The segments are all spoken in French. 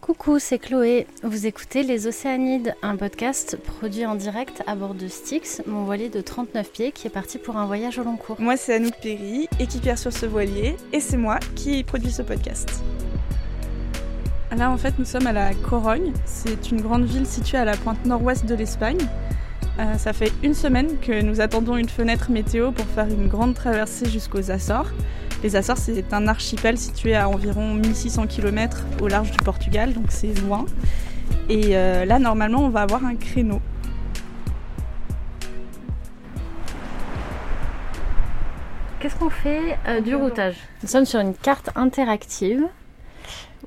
Coucou, c'est Chloé. Vous écoutez Les Océanides, un podcast produit en direct à bord de Styx, mon voilier de 39 pieds qui est parti pour un voyage au long cours. Moi, c'est Anouk Perry, équipière sur ce voilier, et c'est moi qui produit ce podcast. Là, en fait, nous sommes à la Corogne. C'est une grande ville située à la pointe nord-ouest de l'Espagne. Euh, ça fait une semaine que nous attendons une fenêtre météo pour faire une grande traversée jusqu'aux Açores. Les Açores, c'est un archipel situé à environ 1600 km au large du Portugal, donc c'est loin. Et euh, là, normalement, on va avoir un créneau. Qu'est-ce qu'on fait euh, du routage? Nous sommes sur une carte interactive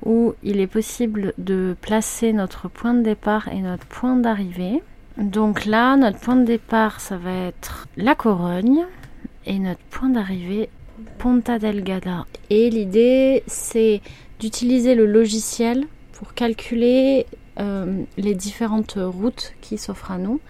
où il est possible de placer notre point de départ et notre point d'arrivée. Donc là, notre point de départ, ça va être la Corogne et notre point d'arrivée, Ponta Delgada. Et l'idée, c'est d'utiliser le logiciel pour calculer euh, les différentes routes qui s'offrent à nous.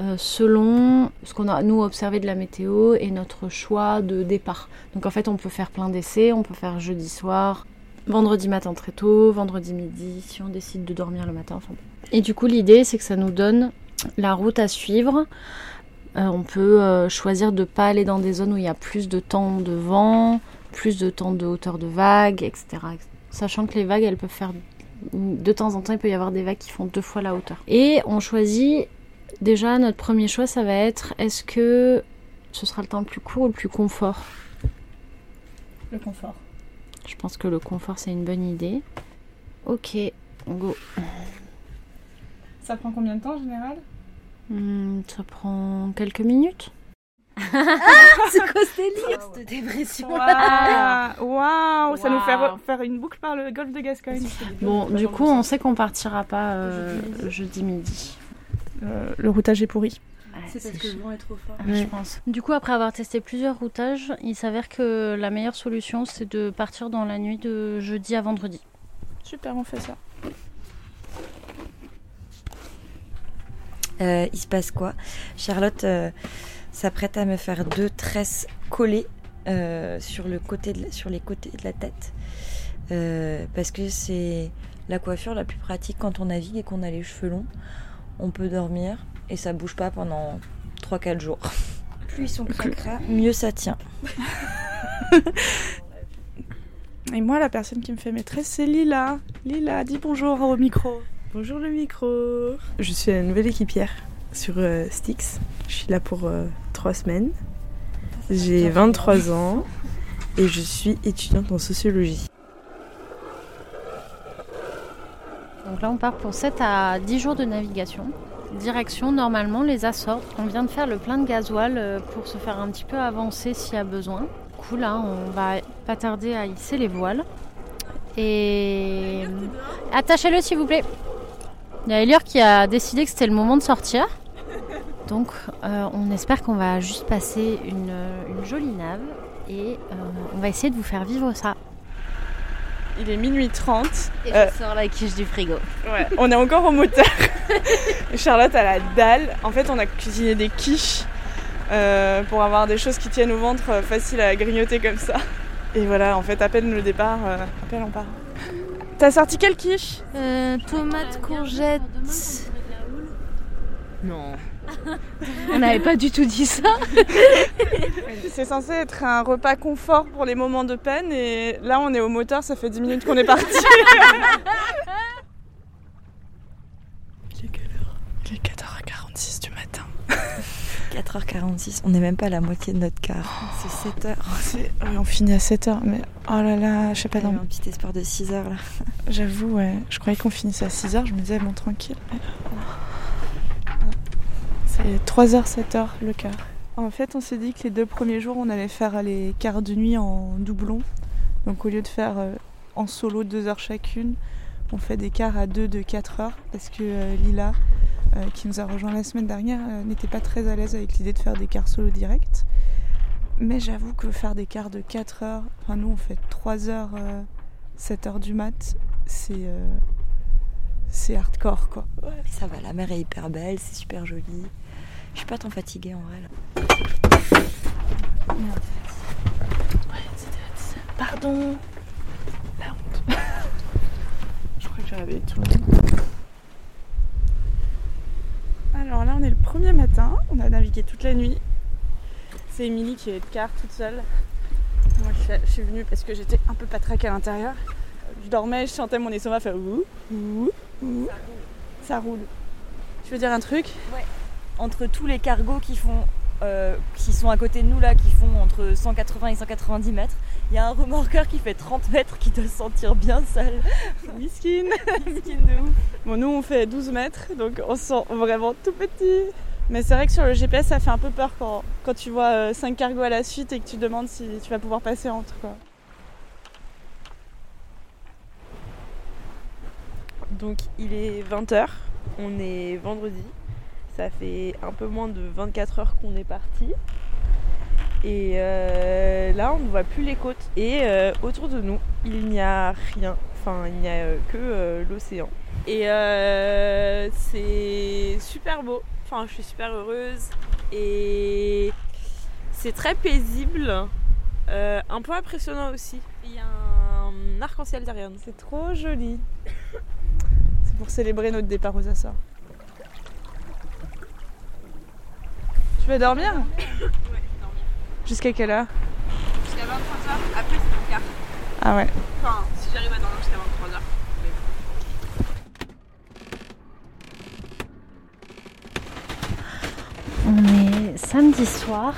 Euh, selon ce qu'on a nous observé de la météo et notre choix de départ. Donc en fait on peut faire plein d'essais, on peut faire jeudi soir, vendredi matin très tôt, vendredi midi, si on décide de dormir le matin. Enfin, et du coup, l'idée, c'est que ça nous donne la route à suivre. Euh, on peut euh, choisir de ne pas aller dans des zones où il y a plus de temps de vent, plus de temps de hauteur de vague, etc. Sachant que les vagues, elles peuvent faire. De temps en temps, il peut y avoir des vagues qui font deux fois la hauteur. Et on choisit. Déjà, notre premier choix, ça va être est-ce que ce sera le temps le plus court ou le plus confort? Le confort. Je pense que le confort, c'est une bonne idée. Ok, go. Ça prend combien de temps en général? Hmm, ça prend quelques minutes. C'est quoi ces livres de dépression Waouh Waouh Ça nous fait faire une boucle par le golfe de Gascogne. Bon, du coup, on sait qu'on partira pas euh, jeudi midi. Euh, le routage est pourri. C'est parce que le vent est trop fort. Ouais, je pense. Du coup, après avoir testé plusieurs routages, il s'avère que la meilleure solution, c'est de partir dans la nuit de jeudi à vendredi. Super, on fait ça. Euh, il se passe quoi? Charlotte euh, s'apprête à me faire deux tresses collées euh, sur, le côté de la- sur les côtés de la tête. Euh, parce que c'est la coiffure la plus pratique quand on navigue et qu'on a les cheveux longs. On peut dormir et ça bouge pas pendant 3-4 jours. Plus ils sont cracra, mieux ça tient. Et moi, la personne qui me fait mes tresses, c'est Lila. Lila, dis bonjour au micro. Bonjour le micro. Je suis la nouvelle équipière sur euh, Styx. Je suis là pour euh, trois semaines. J'ai 23 ans et je suis étudiante en sociologie. Donc là, on part pour 7 à 10 jours de navigation. Direction, normalement, les Açores. On vient de faire le plein de gasoil euh, pour se faire un petit peu avancer s'il y a besoin. Du coup, là, on va pas tarder à hisser les voiles. Et attachez-le, s'il vous plaît. Il y a Elior qui a décidé que c'était le moment de sortir. Donc, euh, on espère qu'on va juste passer une, une jolie nave. Et euh, on va essayer de vous faire vivre ça. Il est minuit 30. Et Euh, je sors la quiche du frigo. Ouais, on est encore au moteur. Charlotte a la dalle. En fait, on a cuisiné des quiches euh, pour avoir des choses qui tiennent au ventre, faciles à grignoter comme ça. Et voilà, en fait, à peine le départ, euh, à peine on part. T'as sorti quelle quiche Euh, tomate, courgette. Non. On n'avait pas du tout dit ça. C'est censé être un repas confort pour les moments de peine et là on est au moteur, ça fait 10 minutes qu'on est parti. Il est quelle heure Il est 4h46 du matin. 4h46, on n'est même pas à la moitié de notre quart. C'est 7h. C'est- ouais, on finit à 7h, mais oh là là, je sais pas, dans un petit espoir de 6h là. J'avoue, ouais. Je croyais qu'on finissait à 6h, je me disais, bon, tranquille. C'est 3h, 7h le quart. En fait, on s'est dit que les deux premiers jours, on allait faire les quarts de nuit en doublon. Donc au lieu de faire euh, en solo 2 heures chacune, on fait des quarts à 2 de 4 heures parce que euh, Lila, euh, qui nous a rejoint la semaine dernière, euh, n'était pas très à l'aise avec l'idée de faire des quarts solo direct. Mais j'avoue que faire des quarts de 4 heures, enfin nous on fait 3 heures, 7 heures du mat, c'est euh, c'est hardcore quoi. Mais ça va, la mer est hyper belle, c'est super joli. Je suis pas tant fatiguée en vrai là. Pardon La honte. Je crois que je vais réveiller tout le monde. Alors là, on est le premier matin. On a navigué toute la nuit. C'est Émilie qui est de quart toute seule. Moi, je suis, je venue parce que j'étais un peu patraque à l'intérieur. Je dormais, je chantais mon estomac faire ouh, ouh, ouh. Ça roule. Tu veux dire un truc? Entre tous les cargos qui font, euh, qui sont à côté de nous là, qui font entre 180 et 190 mètres, il y a un remorqueur qui fait 30 mètres qui doit se sentir bien seul. Miskin Miskin de ouf. Bon, nous, on fait 12 mètres, donc on se sent vraiment tout petit. Mais c'est vrai que sur le GPS, ça fait un peu peur quand, quand tu vois 5 cargos à la suite et que tu te demandes si tu vas pouvoir passer entre. Quoi. Donc, il est 20h, on est vendredi. Ça fait un peu moins de 24 heures qu'on est parti. Et euh, là, on ne voit plus les côtes. Et euh, autour de nous, il n'y a rien. Enfin, il n'y a euh, que euh, l'océan. Et euh, c'est super beau. Enfin, je suis super heureuse. Et c'est très paisible. Euh, un peu impressionnant aussi. Il y a un arc-en-ciel derrière nous. C'est trop joli. C'est pour célébrer notre départ aux Açores. Tu vas dormir Jusqu'à quelle heure Jusqu'à 23h, après c'est mon quart. Ah ouais. Enfin, si j'arrive à dormir jusqu'à 23h. Samedi soir.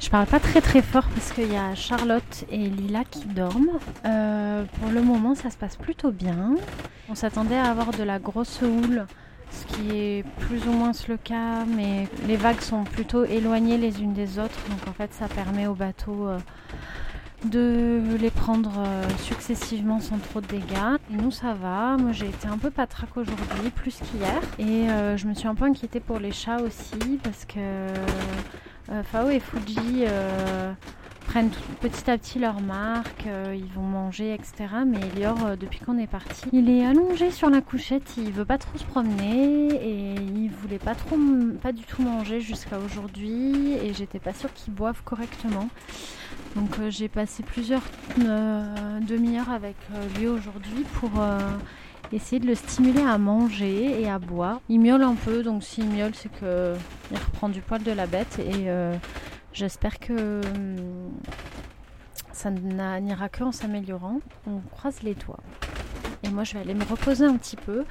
Je parle pas très très fort parce qu'il y a Charlotte et Lila qui dorment. Euh, pour le moment, ça se passe plutôt bien. On s'attendait à avoir de la grosse houle, ce qui est plus ou moins le cas, mais les vagues sont plutôt éloignées les unes des autres. Donc en fait, ça permet au bateau euh, de les prendre euh, successivement sans trop de dégâts. Et nous, ça va. Moi, j'ai été un peu patraque aujourd'hui, plus qu'hier. Et euh, je me suis un peu inquiétée pour les chats aussi, parce que euh, Fao et Fuji euh, prennent petit à petit leur marque, euh, ils vont manger, etc. Mais Elior, euh, depuis qu'on est parti, il est allongé sur la couchette, il veut pas trop se promener et il voulait pas trop, pas du tout manger jusqu'à aujourd'hui. Et j'étais pas sûre qu'il boive correctement. Donc euh, j'ai passé plusieurs demi-heures avec lui aujourd'hui pour essayer de le stimuler à manger et à boire. Il miaule un peu, donc s'il miaule, c'est que il reprend du poil de la bête et j'espère que hum, ça n'ira que en s'améliorant. On croise les doigts. Et moi, je vais aller me reposer un petit peu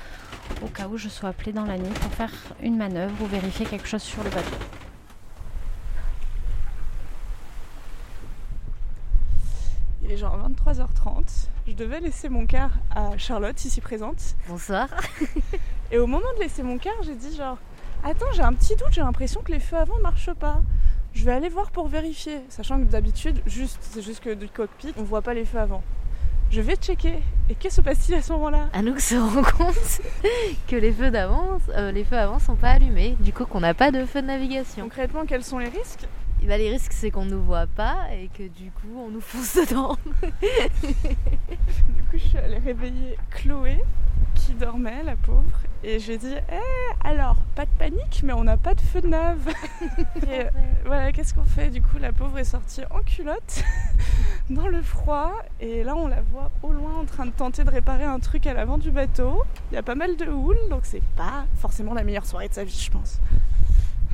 au cas où je sois appelée dans la nuit pour faire une manœuvre ou vérifier quelque chose sur le bateau. Il est genre 23h30. Je devais laisser mon quart à Charlotte, ici présente. Bonsoir. Et au moment de laisser mon quart, j'ai dit genre Attends, j'ai un petit doute, j'ai l'impression que les feux avant marchent pas. Je vais aller voir pour vérifier. Sachant que d'habitude, juste, c'est juste que du cockpit, on voit pas les feux avant. Je vais checker. Et qu'est-ce se passe-t-il à ce moment-là? Anouk se rend compte que les feux d'avant, euh, les feux avant sont pas allumés. Du coup, qu'on n'a pas de feu de navigation. Concrètement, quels sont les risques? Bah, les risques, c'est qu'on ne nous voit pas et que du coup, on nous fonce dedans. Du coup, je suis allée réveiller Chloé, qui dormait, la pauvre. Et je lui ai dit Eh, alors, pas de panique, mais on n'a pas de feu de nav. Et euh, voilà, qu'est-ce qu'on fait? Du coup, la pauvre est sortie en culotte, dans le froid. Et là, on la voit au loin en train de tenter de réparer un truc à l'avant du bateau. Il y a pas mal de houle, donc c'est pas forcément la meilleure soirée de sa vie, je pense.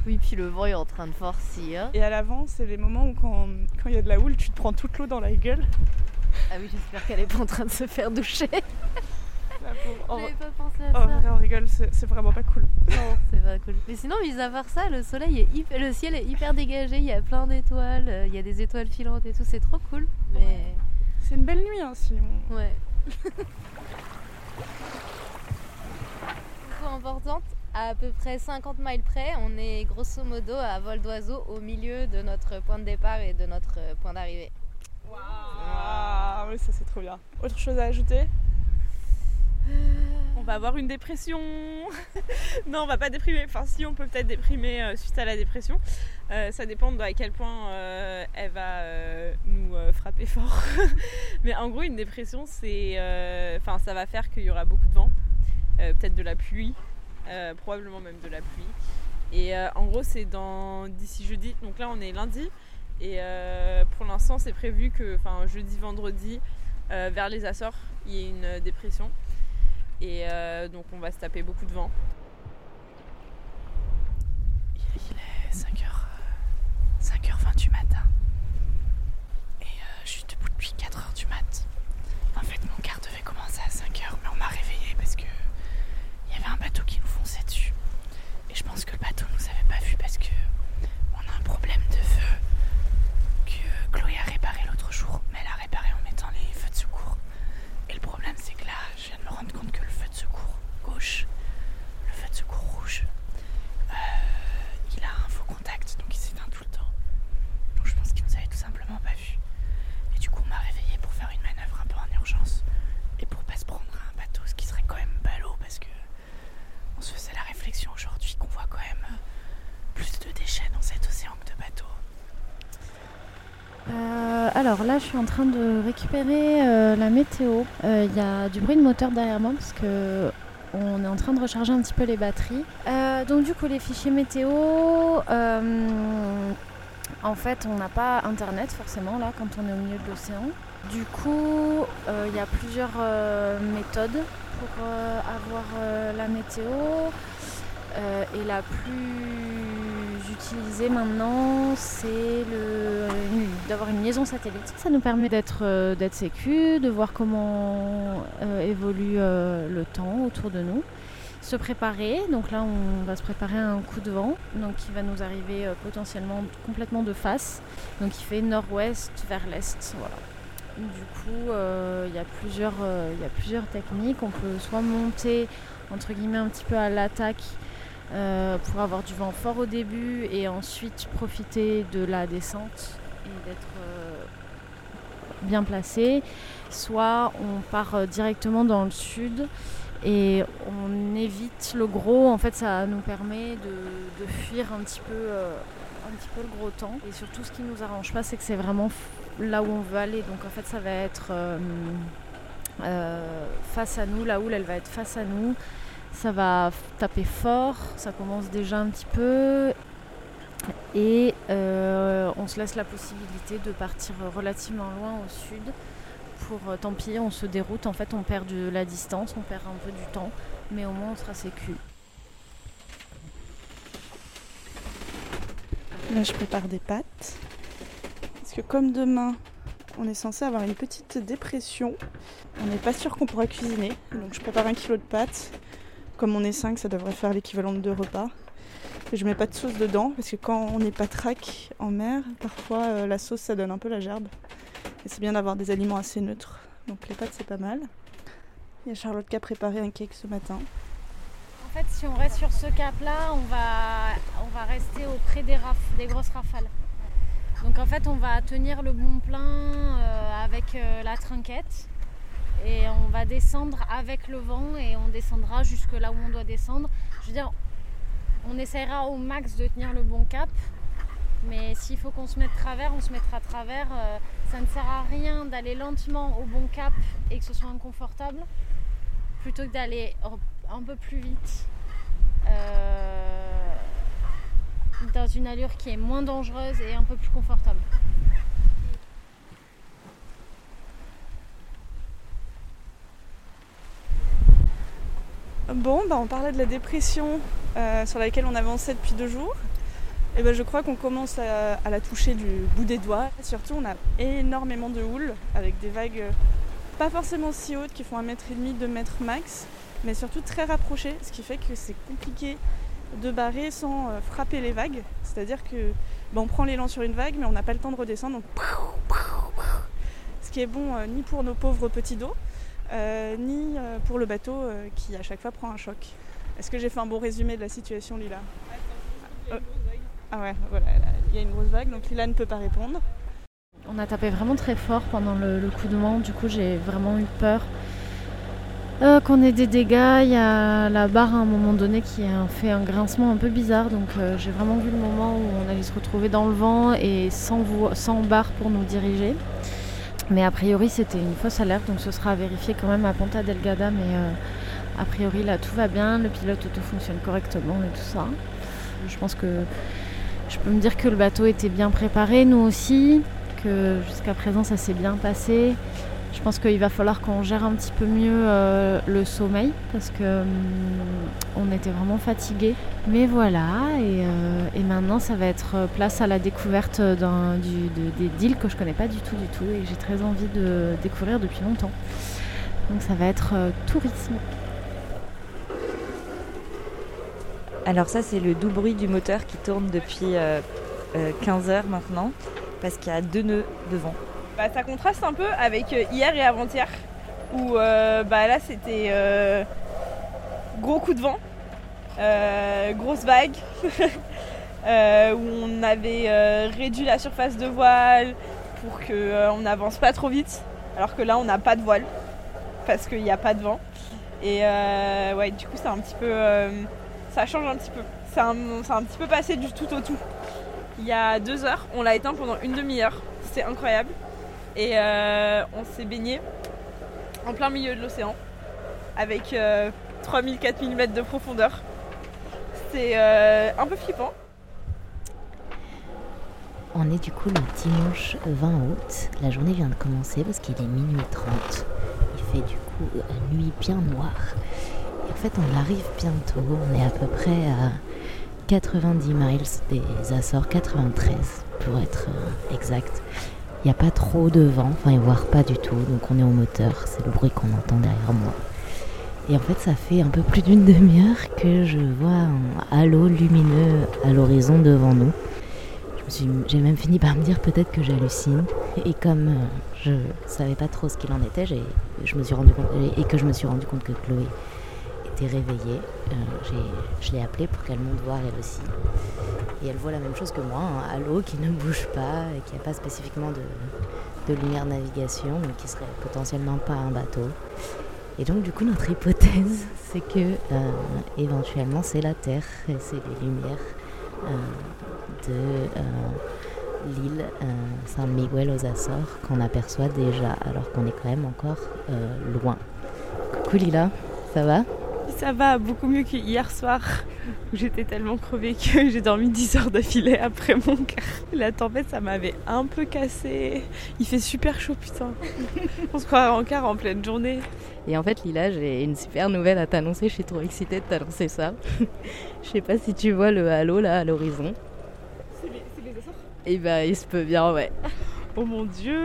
Oui, puis le vent est en train de forcir. Et à l'avant, c'est les moments où, quand quand il y a de la houle, tu te prends toute l'eau dans la gueule. Ah oui, j'espère qu'elle est pas en train de se faire doucher. J'avais pas pensé à en ça. vrai, on rigole, c'est vraiment pas cool. Non, c'est pas cool. Mais sinon, mis à part ça, le soleil est hyper, le ciel est hyper dégagé. Il y a plein d'étoiles. euh, Il y a des étoiles filantes et tout. C'est trop cool. Mais C'est une belle nuit, hein, si on- ouais. Importante. À peu près 50 miles près, on est grosso modo à vol d'oiseau au milieu de notre point de départ et de notre euh, point d'arrivée. Ah oui, ça c'est trop bien. Autre chose à ajouter? On va avoir une dépression. non, on va pas déprimer. Enfin, si, on peut peut-être déprimer euh, suite à la dépression. Euh, ça dépend de à quel point euh, elle va nous frapper fort. Mais en gros, une dépression, c'est, enfin, ça va faire qu'il y aura beaucoup de vent, peut-être de la pluie, probablement même de la pluie. Et en gros, c'est dans d'ici jeudi. Donc là, on est lundi. Et pour l'instant, c'est prévu que, jeudi, vendredi, vers les Açores, il y ait une dépression. Et euh, donc on va se taper beaucoup de vent. Il est 5h, 5h20 du matin. Et euh, je suis debout depuis 4h du mat. En fait, mon quart devait commencer à 5h, mais on m'a réveillé parce que il y avait un bateau qui nous fonçait dessus. Et je pense que le bateau nous avait pas vu parce que on a un problème de feu que Chloé a réparé l'autre jour, mais elle a réparé en mettant les feux de secours. Et le problème, c'est que là, je viens de me rendre compte que le feu de secours gauche, le feu de secours rouge, euh, il a un faux contact, donc il s'éteint tout le temps. Donc je pense qu'il nous avait tout simplement pas vu. Et du coup, on m'a réveillé pour faire une manœuvre un peu en urgence et pour pas se prendre à un bateau, ce qui serait quand même ballot parce que on se faisait la réflexion aujourd'hui qu'on voit quand même euh, plus de déchets dans cet océan que de bateaux. Euh, alors là, je suis en train de récupérer euh, la météo. Euh, Il y a du bruit de moteur derrière moi parce que on est en train de recharger un petit peu les batteries. Euh, donc du coup, les fichiers météo, euh, en fait, on n'a pas internet forcément là quand on est au milieu de l'océan. Du coup, euh, il y a plusieurs euh, méthodes pour euh, avoir euh, la météo. Euh, et la plus utilisée maintenant, c'est d'avoir une liaison satellite. Ça nous permet d'être euh, d'être sécu, de voir comment euh, évolue euh, le temps autour de nous. Se préparer, donc là on va se préparer à un coup de vent, donc qui va nous arriver potentiellement complètement de face, donc il fait nord-ouest vers l'est, voilà. Du coup, il y a plusieurs, y a plusieurs techniques. On peut soit monter entre guillemets un petit peu à l'attaque euh, pour avoir du vent fort au début et ensuite profiter de la descente et d'être euh, bien placé. Soit on part euh, directement dans le sud et on évite le gros. En fait, ça nous permet de, fuir un petit peu. un petit peu le gros temps et surtout ce qui nous arrange pas c'est que c'est vraiment là où on veut aller donc en fait ça va être face à nous la houle elle va être face à nous ça va taper fort, ça commence déjà un petit peu. Et euh, on se laisse la possibilité de partir relativement loin au sud. Pour euh, tant pis, on se déroute. En fait, on perd de la distance, on perd un peu du temps, mais au moins on sera sécu. Là, je prépare des pâtes. Parce que comme demain, on est censé avoir une petite dépression, on n'est pas sûr qu'on pourra cuisiner. Donc je prépare un kilo de pâtes. Comme on est 5, ça devrait faire l'équivalent de deux repas. Et je mets pas de sauce dedans parce que quand on n'est pas track en mer, parfois euh, la sauce ça donne un peu la gerbe. Et c'est bien d'avoir des aliments assez neutres. Donc les pâtes c'est pas mal. Il y a Charlotte qui a préparé un cake ce matin. En fait, si on reste sur ce cap-là, on va, on va rester auprès des, des grosses rafales. Donc en fait, on va tenir le bon plein euh, avec euh, la trinquette et on va descendre avec le vent et on descendra jusque là où on doit descendre. Je veux dire, on essaiera au max de tenir le bon cap, mais s'il faut qu'on se mette travers, on se mettra travers. Euh, ça ne sert à rien d'aller lentement au bon cap et que ce soit inconfortable, plutôt que d'aller un peu plus vite euh, dans une allure qui est moins dangereuse et un peu plus confortable. Bon, bah on parlait de la dépression euh, sur laquelle on avançait depuis deux jours. Et ben je crois qu'on commence à, à la toucher du bout des doigts. Surtout, on a énormément de houle avec des vagues pas forcément si hautes qui font un mètre et demi, deux mètres max, mais surtout très rapprochées, ce qui fait que c'est compliqué de barrer sans euh, frapper les vagues. C'est-à-dire que ben, on prend l'élan sur une vague, mais on n'a pas le temps de redescendre. Donc, ce qui est bon euh, ni pour nos pauvres petits dos, ni euh, pour le bateau euh, qui à chaque fois prend un choc. Est-ce que j'ai fait un bon résumé de la situation, Lila? Ah, Ah ouais, voilà, là, il y a une grosse vague, donc Lila ne peut pas répondre. On a tapé vraiment très fort pendant le, le coup de vent, du coup j'ai vraiment eu peur euh, qu'on ait des dégâts. Il y a la barre à un moment donné qui a fait un grincement un peu bizarre, donc euh, j'ai vraiment vu le moment où on allait se retrouver dans le vent et sans barre pour nous diriger. Mais a priori c'était une fausse alerte, donc ce sera à vérifier quand même à Ponta Delgada, mais euh, a priori là tout va bien, le pilote auto fonctionne correctement et tout ça. Je pense que je peux me dire que le bateau était bien préparé, nous aussi, que jusqu'à présent ça s'est bien passé. Je pense qu'il va falloir qu'on gère un petit peu mieux euh, le sommeil parce que hum, on était vraiment fatigués. Mais voilà, et, euh, et maintenant ça va être euh, place à la découverte des deals que je connais pas du tout du tout et que j'ai très envie de découvrir depuis longtemps. Donc ça va être tourisme. Alors ça, c'est le doux bruit du moteur qui tourne depuis 15 heures maintenant, parce qu'il y a deux nœuds devant. Bah, ça contraste un peu avec euh, hier et avant-hier, où euh, bah, là c'était euh, gros coup de vent, grosse vague, où on avait réduit la surface de voile pour qu'on n'avance pas trop vite, alors que là on n'a pas de voile, parce qu'il n'y a pas de vent. Et ouais, du coup c'est un petit peu... ça change un petit peu. C'est un, un petit peu passé du tout au tout. Il y a deux heures, on l'a éteint pendant une demi-heure. C'était incroyable. Et euh, on s'est baigné en plein milieu de l'océan avec euh, 3000-4000 mètres de profondeur. C'était euh, un peu flippant. On est du coup le dimanche 20 août. La journée vient de commencer parce qu'il est minuit 30. Il fait du coup euh, nuit bien noire. Et en fait, on arrive bientôt. On est à peu près à 90 miles des Açores, 93 pour être euh, exact. N'y a pas trop de vent, enfin, voire pas du tout. Donc on est au moteur. C'est le bruit qu'on entend derrière moi. Et en fait, ça fait un peu plus d'une demi-heure que je vois un halo lumineux à l'horizon devant nous. J'ai même fini par me dire peut-être que j'hallucine. Et comme euh, je savais pas trop ce qu'il en était, je me suis rendu compte et que je me suis rendu compte que Chloé était réveillée, euh, je l'ai appelée pour qu'elle monte voir elle aussi. Et elle voit la même chose que moi, un halo qui ne bouge pas et qui n'a pas spécifiquement de, de lumière navigation, donc qui serait potentiellement pas un bateau. Et donc du coup notre hypothèse c'est que euh, éventuellement c'est la Terre et c'est les lumières euh, de l'île San Miguel aux Açores qu'on aperçoit déjà alors qu'on est quand même encore loin. Coucou Lila, ça va? Ça va beaucoup mieux que hier soir où j'étais tellement crevée que j'ai dormi 10 heures d'affilée après mon quart. La tempête, ça m'avait un peu cassé. Il fait super chaud, putain. On se croirait en quart en pleine journée. Et en fait Lila, j'ai une super nouvelle à t'annoncer, je suis trop excitée de t'annoncer ça. je sais pas si tu vois le halo là à l'horizon. C'est les, les Et bah il se peut bien ouais. Oh mon dieu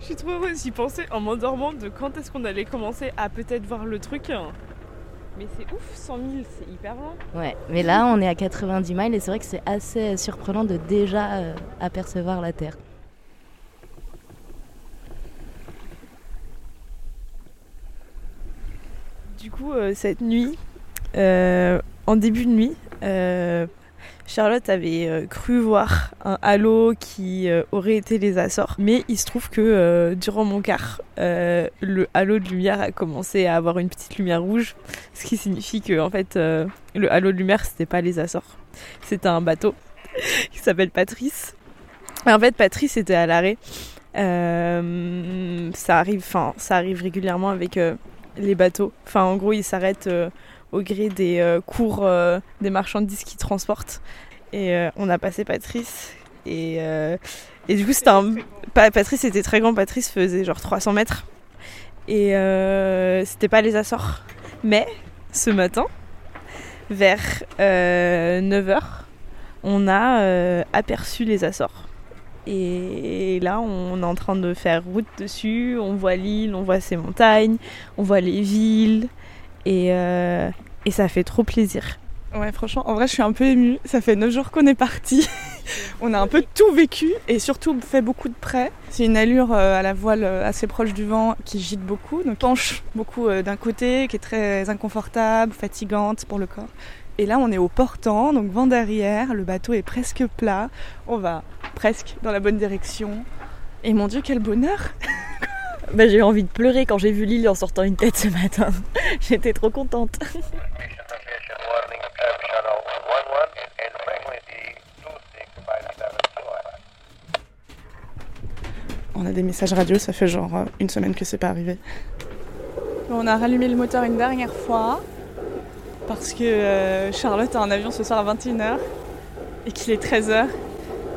Je suis trop heureuse d'y penser en m'endormant de quand est-ce qu'on allait commencer à peut-être voir le truc. Mais c'est ouf, 100 000, c'est hyper loin. Ouais, mais là on est à 90 miles et c'est vrai que c'est assez surprenant de déjà euh, apercevoir la Terre. Du coup, euh, cette nuit, euh, en début de nuit, euh, Charlotte avait euh, cru voir un halo qui euh, aurait été les Açores. Mais il se trouve que euh, durant mon quart, le halo de lumière a commencé à avoir une petite lumière rouge. Ce qui signifie que en fait, le halo de lumière, c'était pas les Açores. C'était un bateau qui s'appelle Patrice. En fait, Patrice était à l'arrêt. Ça arrive, enfin, ça arrive régulièrement avec les bateaux. Enfin, en gros, ils s'arrêtent au gré des euh, cours euh, des marchandises qu'ils transportent. Et euh, on a passé Patrice. Et, et du coup, c'était un. Pa- Patrice était très grand. Patrice faisait genre 300 mètres. Et c'était pas les Açores. Mais ce matin, vers 9h, on a aperçu les Açores. Et là, on est en train de faire route dessus. On voit l'île, on voit ses montagnes, on voit les villes. Et, euh, et ça fait trop plaisir. Ouais, franchement, en vrai, je suis un peu émue. Ça fait 9 jours qu'on est parti. on a un peu tout vécu et surtout fait beaucoup de près. C'est une allure euh, à la voile euh, assez proche du vent qui gîte beaucoup, donc penche beaucoup euh, d'un côté, qui est très inconfortable, fatigante pour le corps. Et là, on est au portant, donc vent derrière, le bateau est presque plat. On va presque dans la bonne direction. Et mon Dieu, quel bonheur Bah, j'ai eu envie de pleurer quand j'ai vu l'île en sortant une tête ce matin. J'étais trop contente. Transmission warning Air Channel 11 and frequency 26572. On a des messages radio, ça fait genre euh, une semaine que c'est pas arrivé. On a rallumé le moteur une dernière fois parce que euh, Charlotte a un avion ce soir à 21h et qu'il est 13h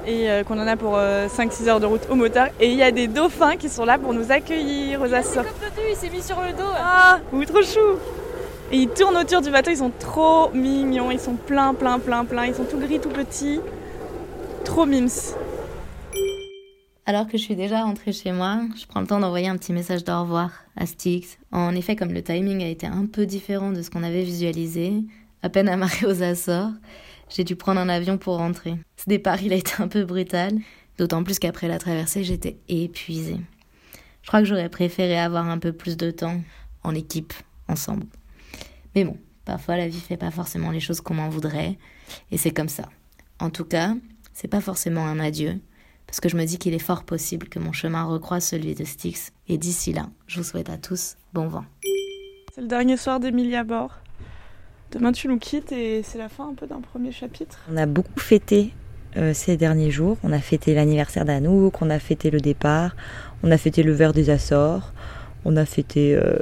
et euh, qu'on en a pour 5-6 heures de route au moteur. Et il y a des dauphins qui sont là pour nous accueillir aux Açores. il s'est mis sur le dos. Ah, ou trop chou Et ils tournent autour du bateau, ils sont trop mignons, ils sont plein, plein, plein, plein, ils sont tout gris, tout petits. Trop mimes. Alors que je suis déjà rentrée chez moi, je prends le temps d'envoyer un petit message d'au revoir à Styx. En effet, comme le timing a été un peu différent de ce qu'on avait visualisé, à peine amarré aux Açores, j'ai dû prendre un avion pour rentrer. Ce départ, il a été un peu brutal, d'autant plus qu'après la traversée, j'étais épuisée. Je crois que j'aurais préféré avoir un peu plus de temps en équipe, ensemble. Mais bon, parfois la vie fait pas forcément les choses comme on voudrait, et c'est comme ça. En tout cas, c'est pas forcément un adieu, parce que je me dis qu'il est fort possible que mon chemin recroise celui de Styx, et d'ici là, je vous souhaite à tous bon vent. C'est le dernier soir d'Emilie à bord. Demain tu nous quittes et c'est la fin un peu d'un premier chapitre. On a beaucoup fêté euh, ces derniers jours. On a fêté l'anniversaire d'Anouk, on a fêté le départ, on a fêté le verre des Açores, on a fêté euh,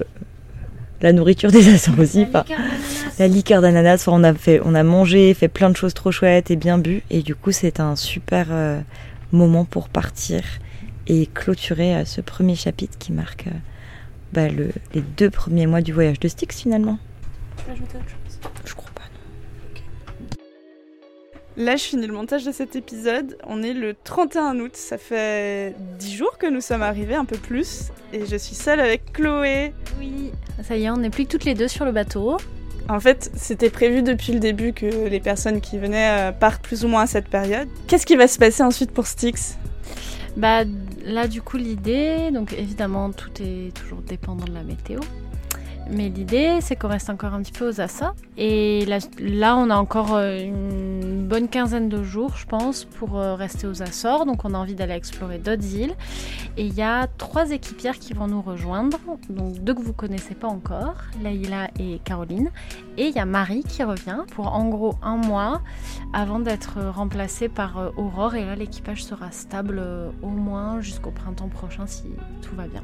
la nourriture des Açores aussi. La liqueur d'ananas. on a fait, on a mangé, fait plein de choses trop chouettes et bien bu. Et du coup, c'est un super euh, moment pour partir et clôturer ce premier chapitre qui marque bah, le, les deux premiers mois du voyage de Styx finalement. Tu je crois pas, non. Là, je finis le montage de cet épisode. On est le 31 août. Ça fait 10 jours que nous sommes arrivés, un peu plus. Et je suis seule avec Chloé. Oui, ça y est, on n'est plus que toutes les deux sur le bateau. En fait, c'était prévu depuis le début que les personnes qui venaient euh, partent plus ou moins à cette période. Qu'est-ce qui va se passer ensuite pour Styx? Bah là, du coup, l'idée, donc évidemment, tout est toujours dépendant de la météo. Mais l'idée, c'est qu'on reste encore un petit peu aux Açores. Et là, on a encore euh, une bonne quinzaine de jours, je pense, pour euh, rester aux Açores. Donc, on a envie d'aller explorer d'autres îles. Et il y a trois équipières qui vont nous rejoindre. Donc, deux que vous connaissez pas encore, Laïla et Caroline. Et il y a Marie qui revient pour en gros un mois avant d'être remplacée par euh, Aurore. Et là, l'équipage sera stable au moins jusqu'au printemps prochain si tout va bien.